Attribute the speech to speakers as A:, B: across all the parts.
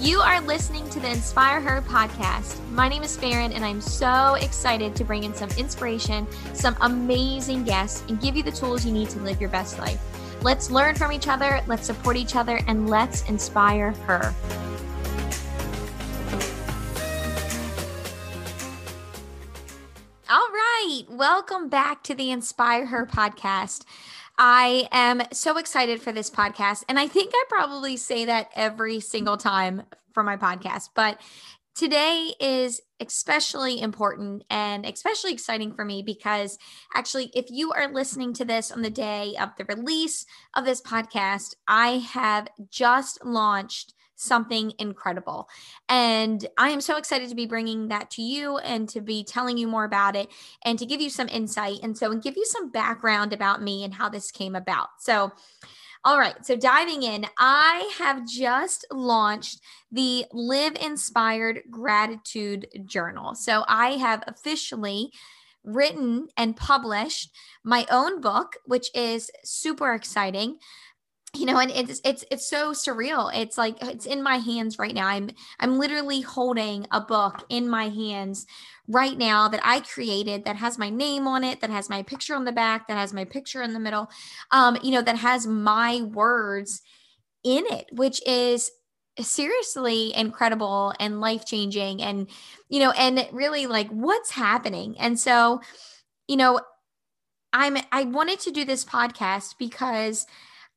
A: You are listening to the Inspire Her podcast. My name is Farin, and I'm so excited to bring in some inspiration, some amazing guests, and give you the tools you need to live your best life. Let's learn from each other, let's support each other, and let's inspire her. All right, welcome back to the Inspire Her podcast. I am so excited for this podcast. And I think I probably say that every single time for my podcast, but today is especially important and especially exciting for me because actually, if you are listening to this on the day of the release of this podcast, I have just launched something incredible. And I am so excited to be bringing that to you and to be telling you more about it and to give you some insight. And so, and give you some background about me and how this came about. So, all right, so diving in, I have just launched the Live Inspired Gratitude Journal. So, I have officially written and published my own book, which is super exciting you know and it's it's it's so surreal. It's like it's in my hands right now. I'm i'm literally holding a book in my hands right now that i created that has my name on it that has my picture on the back that has my picture in the middle um you know that has my words in it which is seriously incredible and life changing and you know and really like what's happening? And so you know i'm i wanted to do this podcast because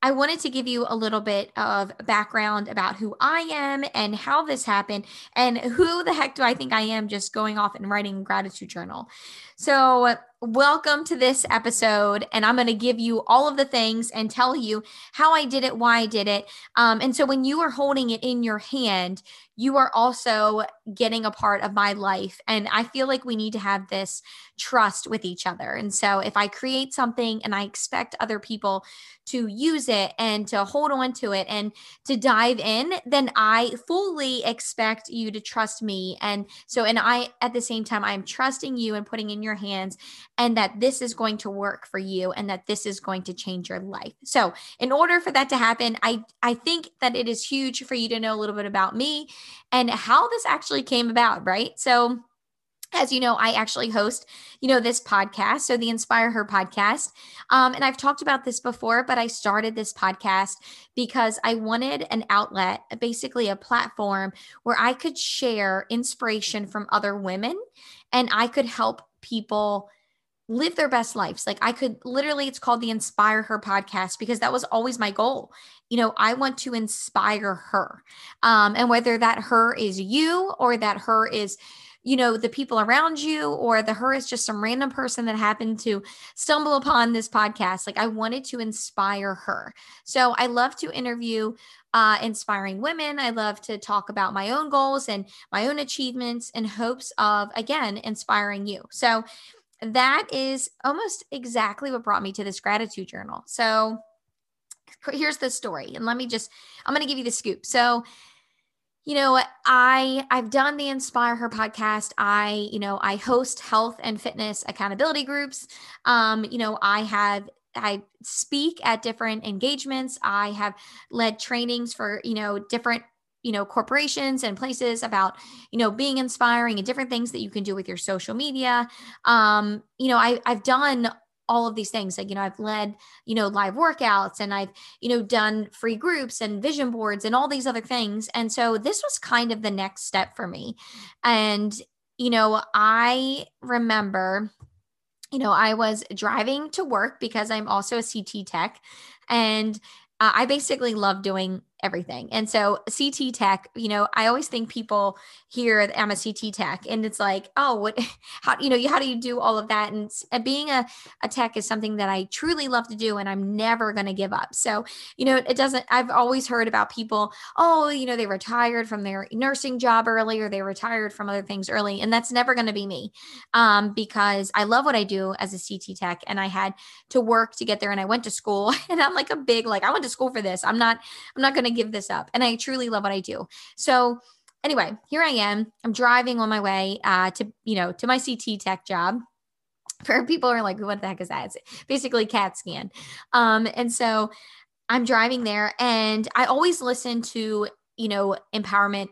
A: I wanted to give you a little bit of background about who I am and how this happened and who the heck do I think I am just going off and writing gratitude journal. So, welcome to this episode. And I'm going to give you all of the things and tell you how I did it, why I did it. Um, and so, when you are holding it in your hand, you are also getting a part of my life. And I feel like we need to have this trust with each other. And so, if I create something and I expect other people to use it and to hold on to it and to dive in, then I fully expect you to trust me. And so, and I, at the same time, I'm trusting you and putting in your your hands and that this is going to work for you and that this is going to change your life. So, in order for that to happen, I I think that it is huge for you to know a little bit about me and how this actually came about, right? So, as you know, I actually host, you know, this podcast, so the Inspire Her podcast. Um, and I've talked about this before, but I started this podcast because I wanted an outlet, basically a platform where I could share inspiration from other women and I could help people live their best lives. Like I could literally, it's called the Inspire Her podcast because that was always my goal. You know, I want to inspire her. Um, and whether that her is you or that her is, you know, the people around you or the her is just some random person that happened to stumble upon this podcast. Like I wanted to inspire her. So I love to interview uh, inspiring women. I love to talk about my own goals and my own achievements in hopes of, again, inspiring you. So that is almost exactly what brought me to this gratitude journal. So here's the story. And let me just, I'm going to give you the scoop. So, you know i i've done the inspire her podcast i you know i host health and fitness accountability groups um you know i have I speak at different engagements. I have led trainings for, you know, different you know corporations and places about you know being inspiring and different things that you can do with your social media. Um you know I, i've done all of these things like you know i've led you know live workouts and i've you know done free groups and vision boards and all these other things. And so this was kind of the next step for me. And you know i remember you know, I was driving to work because I'm also a CT tech. And uh, I basically love doing everything. And so CT tech, you know, I always think people hear I'm a CT tech and it's like, oh, what, how, you know, how do you do all of that? And, being a, a tech is something that I truly love to do and I'm never going to give up. So, you know, it doesn't, I've always heard about people, oh, you know, they retired from their nursing job early or they retired from other things early. And that's never going to be me um, because I love what I do as a CT tech and I had to work to get there and I went to school and I'm like a big, like, I went to school for this. I'm not, I'm not going to give this up. And I truly love what I do. So, anyway, here I am. I'm driving on my way uh, to, you know, to my CT tech job. For people are like, what the heck is that? It's basically CAT scan. Um, and so I'm driving there and I always listen to you know, empowerment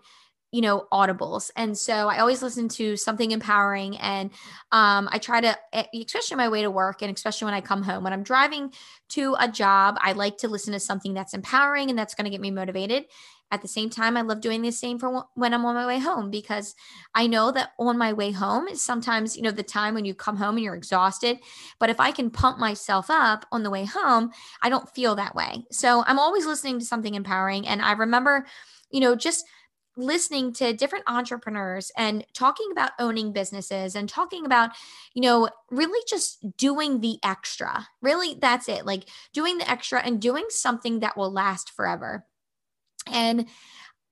A: you know audibles. And so i always listen to something empowering and um, i try to especially my way to work and especially when i come home. When i'm driving to a job i like to listen to something that's empowering and that's going to get me motivated. At the same time i love doing the same for when i'm on my way home because i know that on my way home is sometimes you know the time when you come home and you're exhausted but if i can pump myself up on the way home i don't feel that way. So i'm always listening to something empowering and i remember you know just listening to different entrepreneurs and talking about owning businesses and talking about, you know, really just doing the extra. Really, that's it. Like doing the extra and doing something that will last forever. And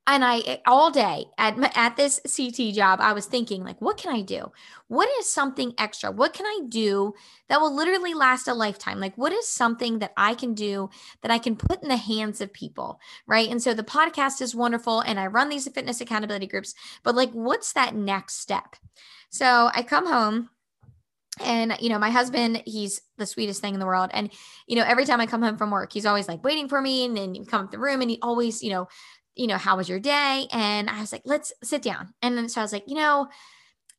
A: and I eh, all day at at this CT job, I was thinking like, what can I do? What is something extra? What can I do that will literally last a lifetime? Like, what is something that I can do that I can put in the hands of people, right? And so the podcast is wonderful, and I run these fitness accountability groups. But like, what's that next step? So I come home and you know my husband he's the sweetest thing in the world and you know every time i come home from work he's always like waiting for me and then you come up the room and he always you know you know, how was your day? And I was like, let's sit down. And then so I was like, you know,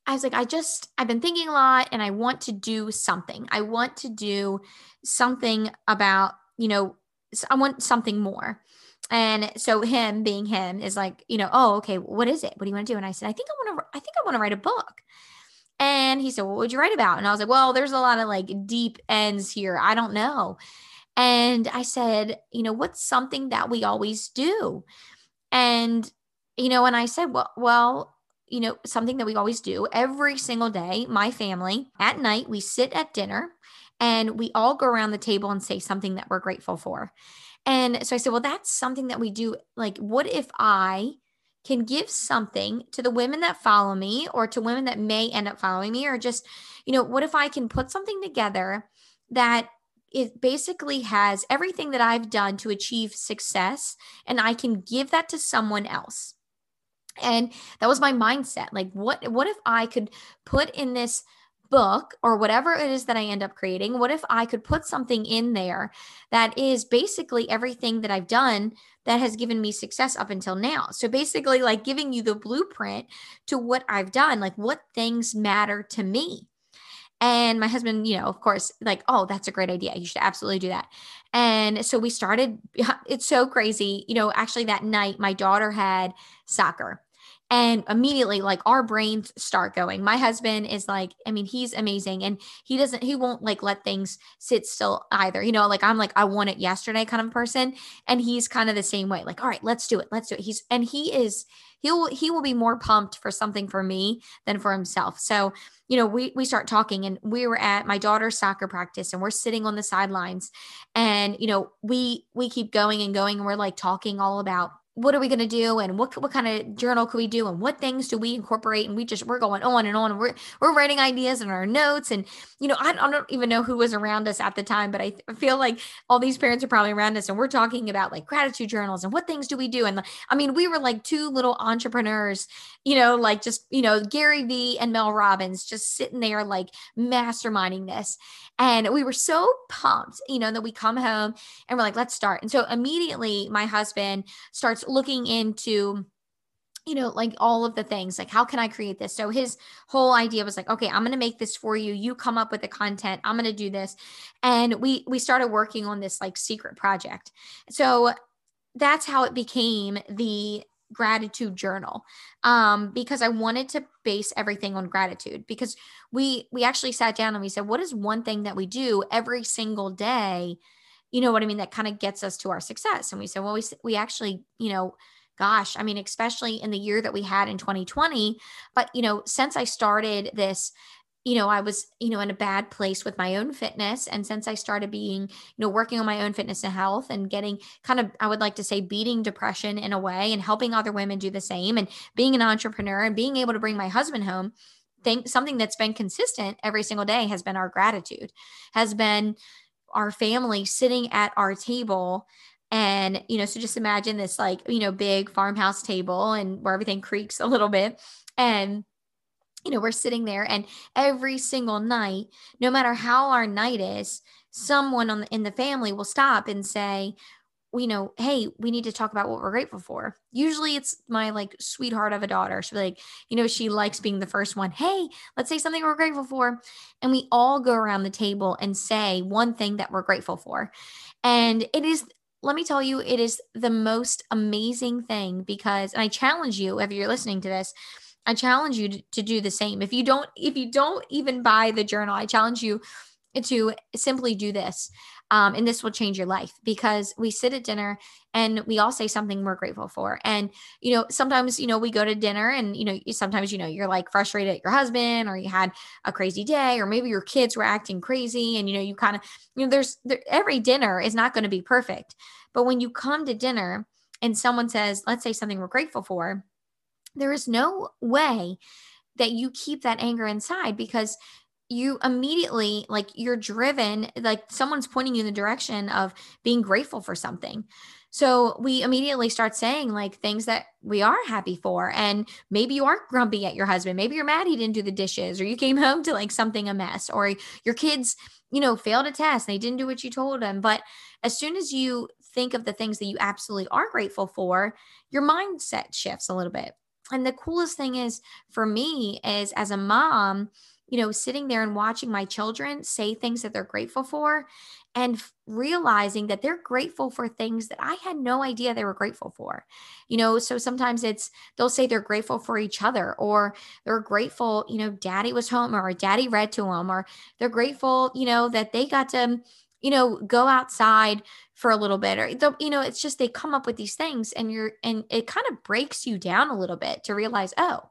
A: I was like, I just, I've been thinking a lot and I want to do something. I want to do something about, you know, I want something more. And so him being him is like, you know, oh, okay, what is it? What do you want to do? And I said, I think I want to, I think I want to write a book. And he said, well, what would you write about? And I was like, well, there's a lot of like deep ends here. I don't know. And I said, you know, what's something that we always do? And, you know, and I said, well, well, you know, something that we always do every single day, my family at night, we sit at dinner and we all go around the table and say something that we're grateful for. And so I said, well, that's something that we do. Like, what if I can give something to the women that follow me or to women that may end up following me, or just, you know, what if I can put something together that it basically has everything that I've done to achieve success, and I can give that to someone else. And that was my mindset. Like, what what if I could put in this book or whatever it is that I end up creating? What if I could put something in there that is basically everything that I've done that has given me success up until now? So basically, like giving you the blueprint to what I've done, like what things matter to me. And my husband, you know, of course, like, oh, that's a great idea. You should absolutely do that. And so we started, it's so crazy. You know, actually, that night, my daughter had soccer and immediately like our brains start going. My husband is like i mean he's amazing and he doesn't he won't like let things sit still either you know like i'm like i want it yesterday kind of person and he's kind of the same way like all right let's do it let's do it. He's and he is he'll he will be more pumped for something for me than for himself. So you know we we start talking and we were at my daughter's soccer practice and we're sitting on the sidelines and you know we we keep going and going and we're like talking all about what are we going to do? And what what kind of journal could we do? And what things do we incorporate? And we just we're going on and on. And we're we're writing ideas in our notes. And you know I, I don't even know who was around us at the time but I feel like all these parents are probably around us and we're talking about like gratitude journals and what things do we do? And I mean we were like two little entrepreneurs you know like just you know Gary Vee and Mel Robbins just sitting there like masterminding this. And we were so pumped you know that we come home and we're like let's start. And so immediately my husband starts looking into you know like all of the things like how can i create this? So his whole idea was like okay i'm going to make this for you. You come up with the content. I'm going to do this. And we we started working on this like secret project. So that's how it became the gratitude journal um because i wanted to base everything on gratitude because we we actually sat down and we said what is one thing that we do every single day you know what I mean? That kind of gets us to our success. And we said, well, we, we actually, you know, gosh, I mean, especially in the year that we had in 2020, but, you know, since I started this, you know, I was, you know, in a bad place with my own fitness. And since I started being, you know, working on my own fitness and health and getting kind of, I would like to say, beating depression in a way and helping other women do the same and being an entrepreneur and being able to bring my husband home, think something that's been consistent every single day has been our gratitude, has been, our family sitting at our table and you know so just imagine this like you know big farmhouse table and where everything creaks a little bit and you know we're sitting there and every single night no matter how our night is someone on the, in the family will stop and say you know, hey, we need to talk about what we're grateful for. Usually it's my like sweetheart of a daughter. She'll be like, you know, she likes being the first one. Hey, let's say something we're grateful for. And we all go around the table and say one thing that we're grateful for. And it is, let me tell you, it is the most amazing thing because, and I challenge you, if you're listening to this, I challenge you to, to do the same. If you don't, if you don't even buy the journal, I challenge you to simply do this. Um, and this will change your life because we sit at dinner and we all say something we're grateful for. And, you know, sometimes, you know, we go to dinner and, you know, sometimes, you know, you're like frustrated at your husband or you had a crazy day or maybe your kids were acting crazy and, you know, you kind of, you know, there's there, every dinner is not going to be perfect. But when you come to dinner and someone says, let's say something we're grateful for, there is no way that you keep that anger inside because you immediately like you're driven like someone's pointing you in the direction of being grateful for something. So we immediately start saying like things that we are happy for. And maybe you are grumpy at your husband. Maybe you're mad he didn't do the dishes or you came home to like something a mess or your kids you know failed a test. And they didn't do what you told them. But as soon as you think of the things that you absolutely are grateful for your mindset shifts a little bit and the coolest thing is for me is as a mom you know, sitting there and watching my children say things that they're grateful for and f- realizing that they're grateful for things that I had no idea they were grateful for. You know, so sometimes it's they'll say they're grateful for each other or they're grateful, you know, daddy was home or daddy read to them or they're grateful, you know, that they got to you know go outside for a little bit or you know it's just they come up with these things and you're and it kind of breaks you down a little bit to realize oh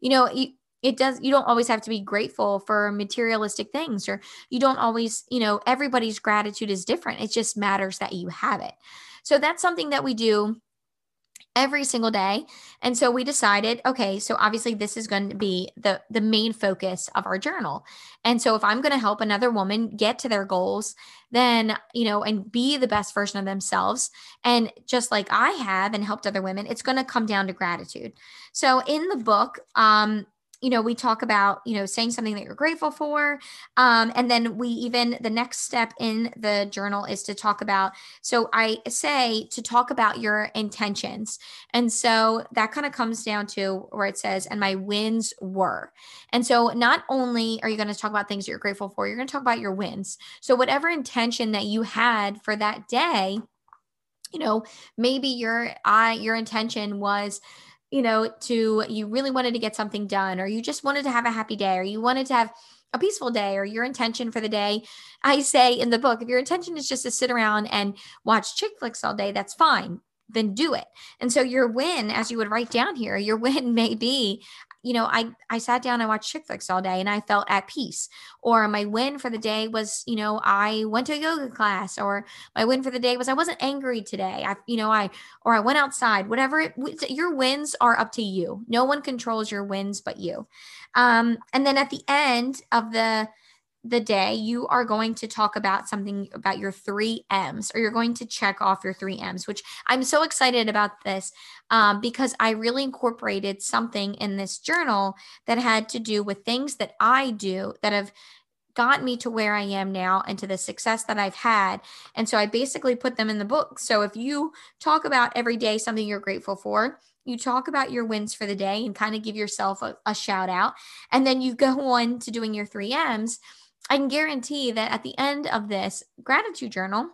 A: you know you, it does you don't always have to be grateful for materialistic things or you don't always you know everybody's gratitude is different it just matters that you have it. So that's something that we do every single day. And so we decided okay so obviously this is going to be the the main focus of our journal. And so if i'm going to help another woman get to their goals then you know and be the best version of themselves and just like i have and helped other women it's going to come down to gratitude. So in the book um you know, we talk about, you know, saying something that you're grateful for. Um, and then we even, the next step in the journal is to talk about, so I say to talk about your intentions. And so that kind of comes down to where it says, and my wins were. And so not only are you going to talk about things that you're grateful for, you're going to talk about your wins. So whatever intention that you had for that day, you know, maybe your I your intention was you know, to you really wanted to get something done, or you just wanted to have a happy day, or you wanted to have a peaceful day, or your intention for the day. I say in the book, if your intention is just to sit around and watch chick flicks all day, that's fine then do it. And so your win, as you would write down here, your win may be you know, I I sat down and watched chick flicks all day and I felt at peace. Or my win for the day was, you know, I went to a yoga class. Or my win for the day was I wasn't angry today. I, you know, I or I went outside. Whatever it, your wins are up to you. No one controls your wins but you. Um, and then at the end of the the day, you are going to talk about something about your three M's, or you're going to check off your three M's, which I'm so excited about this um, because I really incorporated something in this journal that had to do with things that I do that have got me to where I am now and to the success that I've had. And so I basically put them in the book. So if you talk about every day something you're grateful for, you talk about your wins for the day and kind of give yourself a, a shout out, and then you go on to doing your three M's I can guarantee that at the end of this gratitude journal,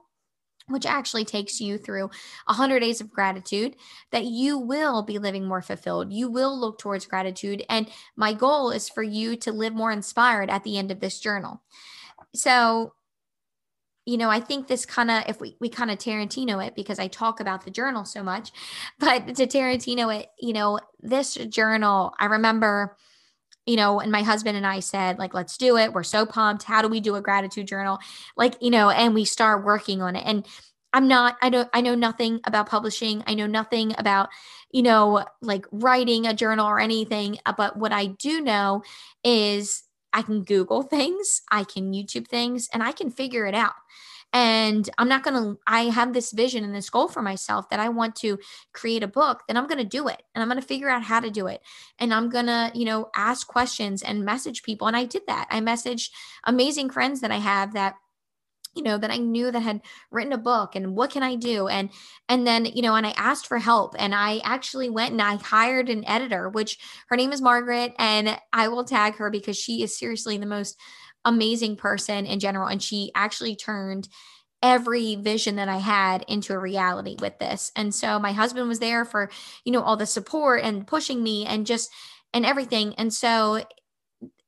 A: which actually takes you through 100 days of gratitude, that you will be living more fulfilled. You will look towards gratitude. And my goal is for you to live more inspired at the end of this journal. So, you know, I think this kind of, if we, we kind of Tarantino it because I talk about the journal so much, but to Tarantino it, you know, this journal, I remember you know, and my husband and I said, like, let's do it. We're so pumped. How do we do a gratitude journal? Like, you know, and we start working on it. And I'm not, I don't, I know nothing about publishing. I know nothing about, you know, like writing a journal or anything. Uh, but what I do know is I can Google things, I can YouTube things, and I can figure it out. And I'm not going to, I have this vision and this goal for myself that I want to create a book, then I'm going to do it. And I'm going to figure out how to do it. And I'm going to, you know, ask questions and message people. And I did that. I messaged amazing friends that I have that you know that i knew that had written a book and what can i do and and then you know and i asked for help and i actually went and i hired an editor which her name is margaret and i will tag her because she is seriously the most amazing person in general and she actually turned every vision that I had into a reality with this. And so my husband was there for, you know, all the support and pushing me and just and everything. And so,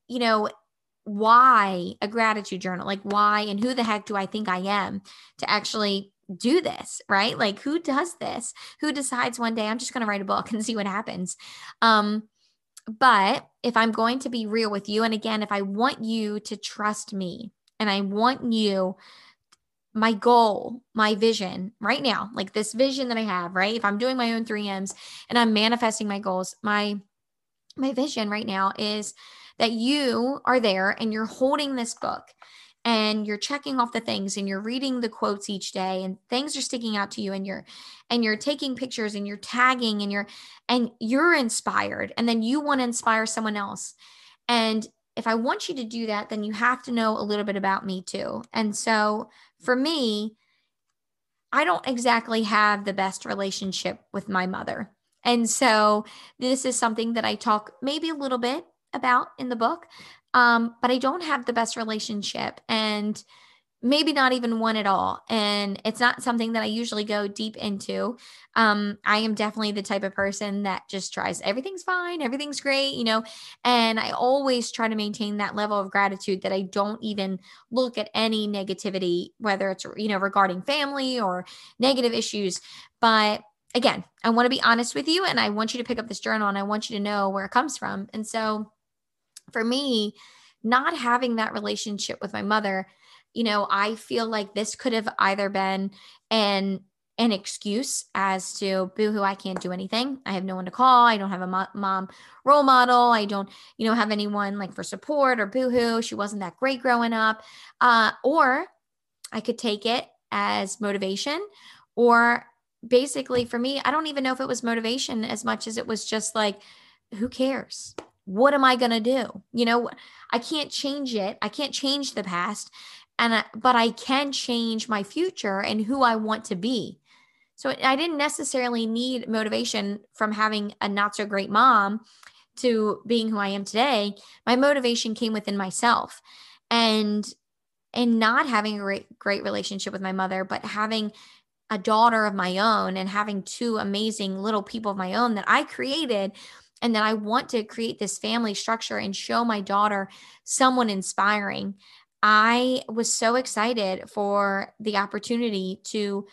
A: you know, why a gratitude journal? Like, why and who the heck do I think I am to actually do this? Right? Like, who does this? Who decides one day I'm just going to write a book and see what happens? Um, but if I'm going to be real with you, and again, if I want you to trust me and I want you, my goal, my vision right now, like this vision that I have, right? If I'm doing my own 3Ms and I'm manifesting my goals, my my vision right now is that you are there and you're holding this book and you're checking off the things and you're reading the quotes each day and things are sticking out to you and you're and you're taking pictures and you're tagging and you're and you're inspired and then you want to inspire someone else and if i want you to do that then you have to know a little bit about me too and so for me i don't exactly have the best relationship with my mother and so this is something that I talk maybe a little bit about in the book. Um, but I don't have the best relationship and maybe not even one at all. And it's not something that I usually go deep into. Um, I am definitely the type of person that just tries everything's fine, everything's great, you know, and I always try to maintain that level of gratitude that I don't even look at any negativity, whether it's, you know, regarding family or negative issues. But again, I want to be honest with you and I want you to pick up this journal and I want you to know where it comes from. And so for me, not having that relationship with my mother, you know, I feel like this could have either been an an excuse as to boohoo, I can't do anything. I have no one to call. I don't have a mo- mom role model. I don't, you know, have anyone like for support or boohoo. She wasn't that great growing up. Uh, or I could take it as motivation, or basically for me, I don't even know if it was motivation as much as it was just like, who cares? What am I going to do? You know, I can't change it. I can't change the past. And, I, but I can change my future and who I want to be. So I didn't necessarily need motivation from having a not so great mom to being who I am today. My motivation came within myself. And and not having a great great relationship with my mother, but having a daughter of my own and having two amazing little people of my own that I created and that I want to create this family structure and show my daughter someone inspiring. I was so excited for the opportunity to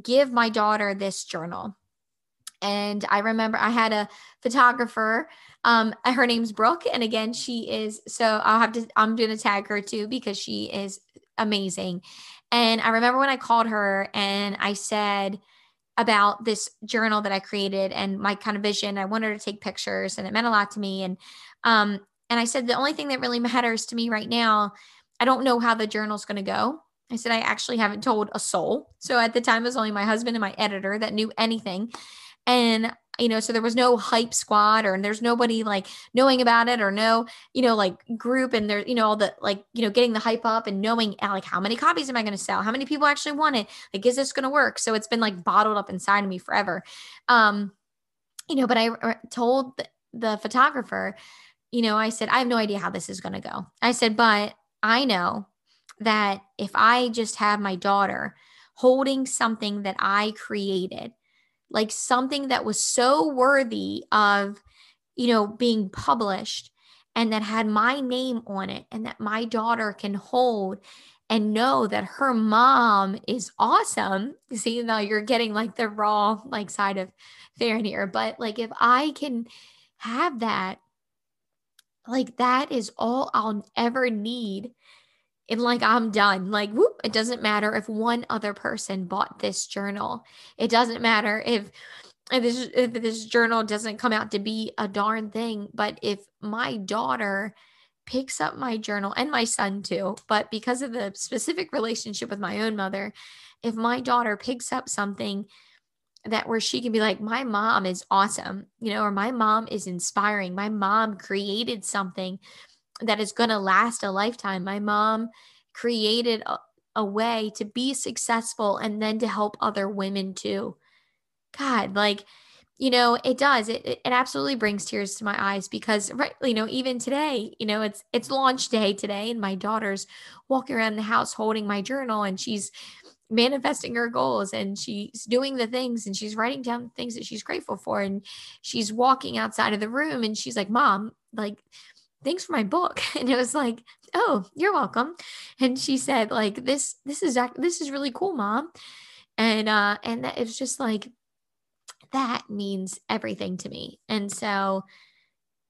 A: give my daughter this journal. And I remember I had a photographer. Um, her name's Brooke. And again, she is so I'll have to, I'm going to tag her too because she is amazing. And I remember when I called her and I said about this journal that I created and my kind of vision. I wanted to take pictures and it meant a lot to me. And um, and I said the only thing that really matters to me right now, I don't know how the journal's going to go. I said I actually haven't told a soul. So at the time it was only my husband and my editor that knew anything. And you know, so there was no hype squad or there's nobody like knowing about it or no, you know, like group and there, you know, all the like, you know, getting the hype up and knowing uh, like how many copies am I going to sell? How many people actually want it? Like, is this going to work? So it's been like bottled up inside of me forever. Um, you know, but I told the, the photographer, you know, I said, I have no idea how this is going to go. I said, but I know that if I just have my daughter holding something that I created, like something that was so worthy of, you know, being published and that had my name on it and that my daughter can hold and know that her mom is awesome. See, now you're getting like the raw like side of Farin here, but like if I can have that, like that is all I'll ever need and like I'm done. Like, whoop, it doesn't matter if one other person bought this journal. It doesn't matter if if this if this journal doesn't come out to be a darn thing, but if my daughter picks up my journal and my son too, but because of the specific relationship with my own mother, if my daughter picks up something that where she can be like my mom is awesome, you know, or my mom is inspiring. My mom created something that is going to last a lifetime. My mom created, uh, a way to be successful and then to help other women too. God, like, you know, it does. It, it absolutely brings tears to my eyes because right, you know, even today, you know, it's it's launch day today and my daughter's walking around the house holding my journal and she's manifesting her goals and she's doing the things and she's writing down things that she's grateful for and she's walking outside of the room and she's like, "Mom, like thanks for my book." And it was like, "Oh, you're welcome." And she said like, "This this is this is really cool, Mom." And uh and that, it was just like that means everything to me. And so,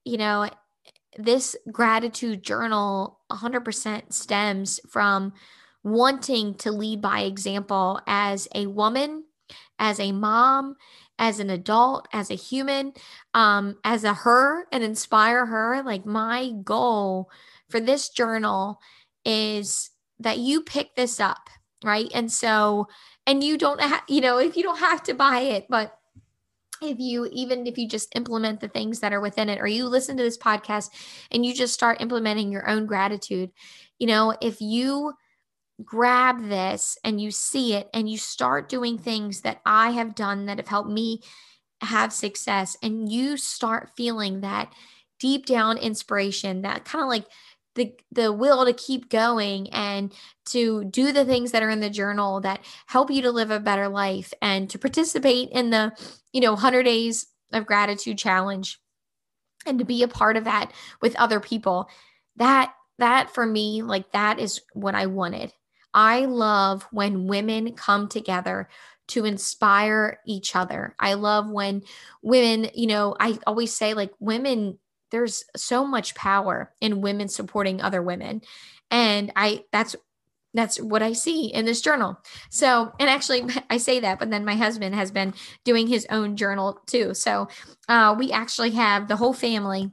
A: you know, this gratitude journal 100% stems from wanting to lead by example as a woman, as a mom, as an adult, as a human, um, as a her, and inspire her. Like, my goal for this journal is that you pick this up, right? And so, and you don't have, you know, if you don't have to buy it, but if you even if you just implement the things that are within it or you listen to this podcast and you just start implementing your own gratitude you know if you grab this and you see it and you start doing things that i have done that have helped me have success and you start feeling that deep down inspiration that kind of like the the will to keep going and to do the things that are in the journal that help you to live a better life and to participate in the you know 100 days of gratitude challenge and to be a part of that with other people. That that for me like that is what I wanted I love when women come together to inspire each other. I love when women, you know, I always say like women there's so much power in women supporting other women and i that's that's what I see in this journal. So, and actually, I say that, but then my husband has been doing his own journal too. So, uh, we actually have the whole family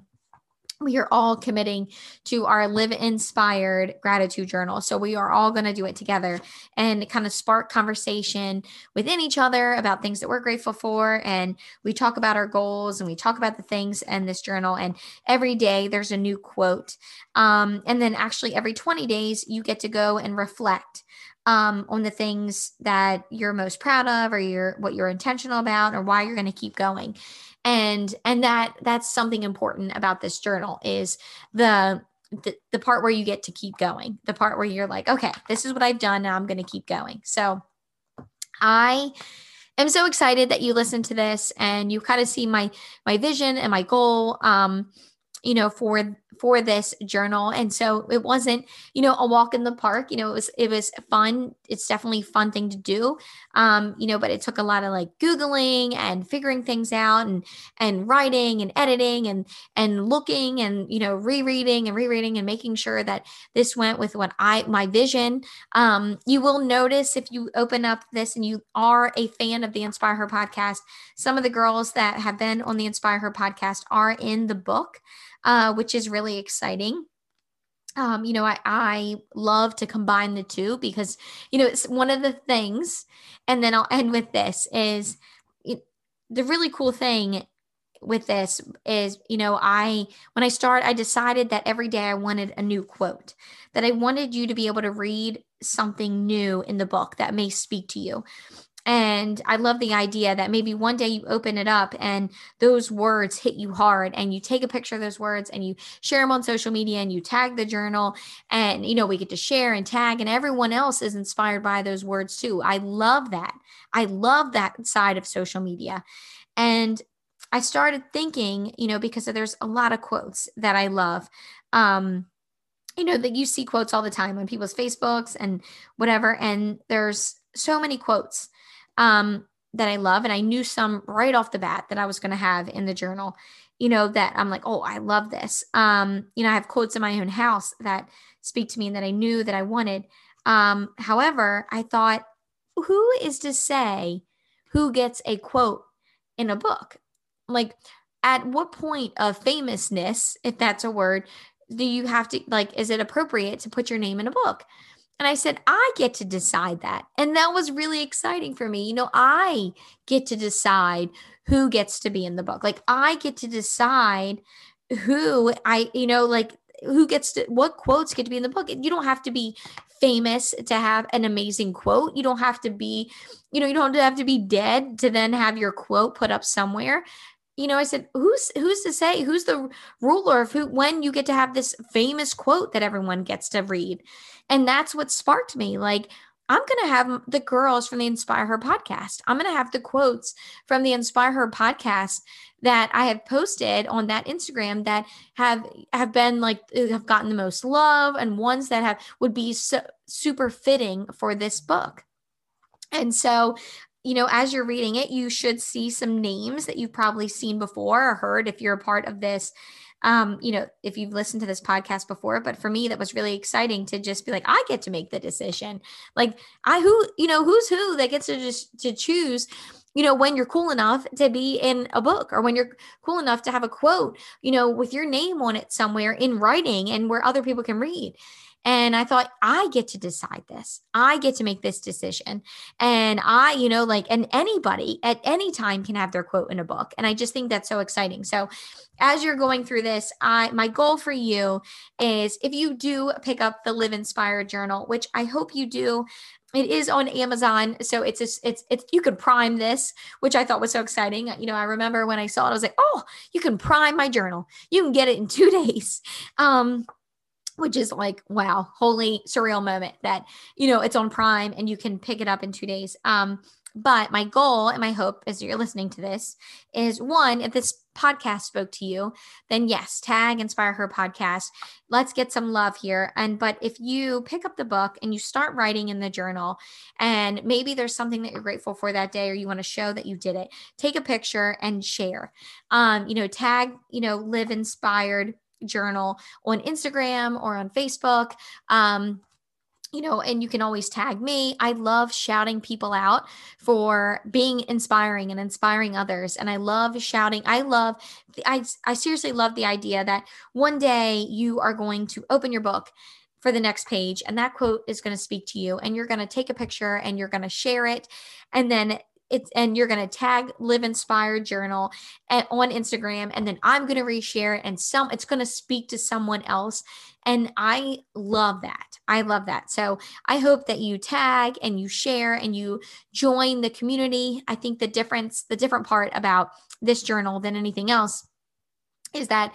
A: we are all committing to our live inspired gratitude journal. So we are all going to do it together and kind of spark conversation within each other about things that we're grateful for. And we talk about our goals and we talk about the things in this journal. And every day there's a new quote. Um, and then actually every 20 days, you get to go and reflect um, on the things that you're most proud of or you're what you're intentional about or why you're going to keep going. And and that that's something important about this journal is the the, the part where you get to keep going the part where you're like okay this is what i've done now i'm going to keep going. So i am so excited that you listen to this and you kind of see my my vision and my goal um you know for for this journal. And so it wasn't you know a walk in the park you know it was it was fun. It's definitely a fun thing to do. Um you know but it took a lot of like googling and figuring things out and and writing and editing and and looking and you know rereading and rereading and making sure that this went with what i my vision. Um you will notice if you open up this and you are a fan of the inspire her podcast some of the girls that have been on the inspire her podcast are in the book uh, which is really exciting. Um, you know, I, I love to combine the two because, you know, it's one of the things, and then I'll end with this is it, the really cool thing with this is, you know, I, when I start, I decided that every day I wanted a new quote, that I wanted you to be able to read something new in the book that may speak to you. And I love the idea that maybe one day you open it up and those words hit you hard and you take a picture of those words and you share them on social media and you tag the journal and you know we get to share and tag and everyone else is inspired by those words too. I love that. I love that side of social media. And I started thinking, you know, because there's a lot of quotes that I love. Um you know that you see quotes all the time on people's Facebooks and whatever and there's so many quotes um, that I love. And I knew some right off the bat that I was going to have in the journal, you know, that I'm like, oh, I love this. Um, you know, I have quotes in my own house that speak to me and that I knew that I wanted. Um, however, I thought, who is to say who gets a quote in a book? Like, at what point of famousness, if that's a word, do you have to like, is it appropriate to put your name in a book? And I said, I get to decide that. And that was really exciting for me. You know, I get to decide who gets to be in the book. Like, I get to decide who I, you know, like who gets to, what quotes get to be in the book. You don't have to be famous to have an amazing quote. You don't have to be, you know, you don't have to be dead to then have your quote put up somewhere. You know, I said, who's who's to say who's the ruler of who when you get to have this famous quote that everyone gets to read? And that's what sparked me. Like, I'm going to have the girls from the Inspire Her podcast. I'm going to have the quotes from the Inspire Her podcast that I have posted on that Instagram that have have been like uh, have gotten the most love and ones that have would be so, super fitting for this book. And so you know, as you're reading it, you should see some names that you've probably seen before or heard if you're a part of this um, you know, if you've listened to this podcast before, but for me, that was really exciting to just be like, I get to make the decision. Like I, who, you know, who's who that gets to just to choose, you know, when you're cool enough to be in a book or when you're cool enough to have a quote, you know, with your name on it somewhere in writing and where other people can read. And I thought, I get to decide this. I get to make this decision. And I, you know, like, and anybody at any time can have their quote in a book. And I just think that's so exciting. So, as you're going through this, I my goal for you is if you do pick up the Live Inspired Journal, which I hope you do, it is on Amazon, so it's a, it's it's you could prime this, which I thought was so exciting. You know, I remember when I saw it, I was like, "Oh, you can prime my journal. You can get it in two days." Um, which is like wow holy surreal moment that you know it's on prime and you can pick it up in two days. Um but my goal and my hope as you're listening to this is one if this podcast spoke to you then yes tag inspire her podcast. Let's get some love here. And but if you pick up the book and you start writing in the journal and maybe there's something that you're grateful for that day or you want to show that you did it take a picture and share. Um you know tag you know live inspired journal on Instagram or on Facebook. Um, you know, and you can always tag me. I love shouting people out for being inspiring and inspiring others. And I love shouting. I love, I, I seriously love the idea that one day you are going to open your book for the next page and that quote is going to speak to you and you're going to take a picture and you're going to share it and then it's and you're going to tag live inspired journal at, on instagram and then i'm going to reshare it and some it's going to speak to someone else and i love that. I love that. So i hope that you tag and you share and you join the community. I think the difference the different part about this journal than anything else is that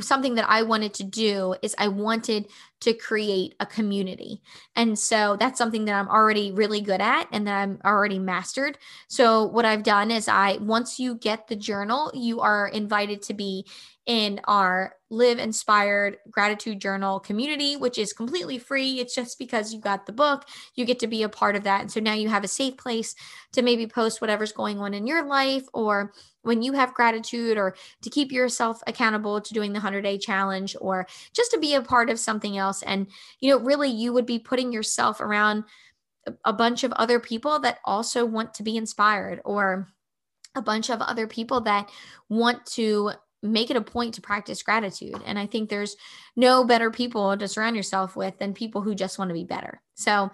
A: something that I wanted to do is I wanted to create a community. And so that's something that I'm already really good at and that I'm already mastered. So what I've done is I once you get the journal, you are invited to be in our Live Inspired Gratitude Journal community, which is completely free. It's just because you got the book, you get to be a part of that. And so now you have a safe place to maybe post whatever's going on in your life or when you have gratitude or to keep yourself accountable to doing the 100 day challenge or just to be a part of something else. And, you know, really you would be putting yourself around a bunch of other people that also want to be inspired or a bunch of other people that want to make it a point to practice gratitude. And I think there's no better people to surround yourself with than people who just want to be better. So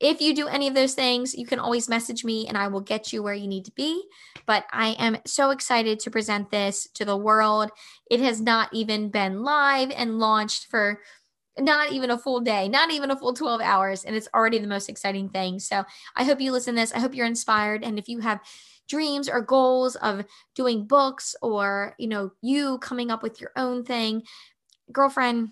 A: if you do any of those things, you can always message me and I will get you where you need to be. But I am so excited to present this to the world. It has not even been live and launched for not even a full day, not even a full 12 hours. And it's already the most exciting thing. So I hope you listen to this. I hope you're inspired. And if you have dreams or goals of doing books or, you know, you coming up with your own thing, girlfriend,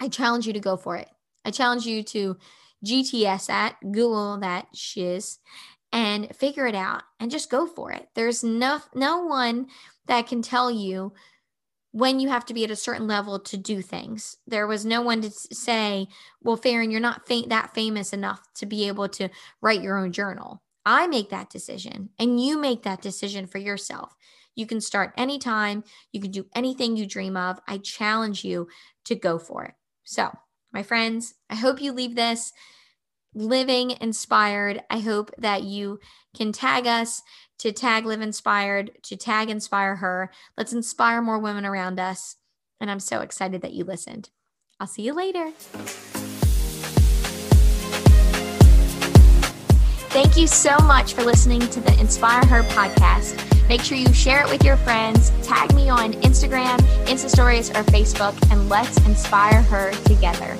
A: I challenge you to go for it. I challenge you to GTS that, Google that shiz, and figure it out and just go for it. There's no no one that can tell you when you have to be at a certain level to do things. There was no one to say, "Well, Farin, you're not fa- that famous enough to be able to write your own journal." I make that decision and you make that decision for yourself. You can start anytime, you can do anything you dream of. I challenge you to go for it. So, my friends, I hope you leave this living inspired. I hope that you can tag us to tag Live Inspired, to tag Inspire Her. Let's inspire more women around us. And I'm so excited that you listened. I'll see you later. Thank you so much for listening to the Inspire Her podcast. Make sure you share it with your friends, tag me on Instagram, Insta Stories, or Facebook, and let's inspire her together.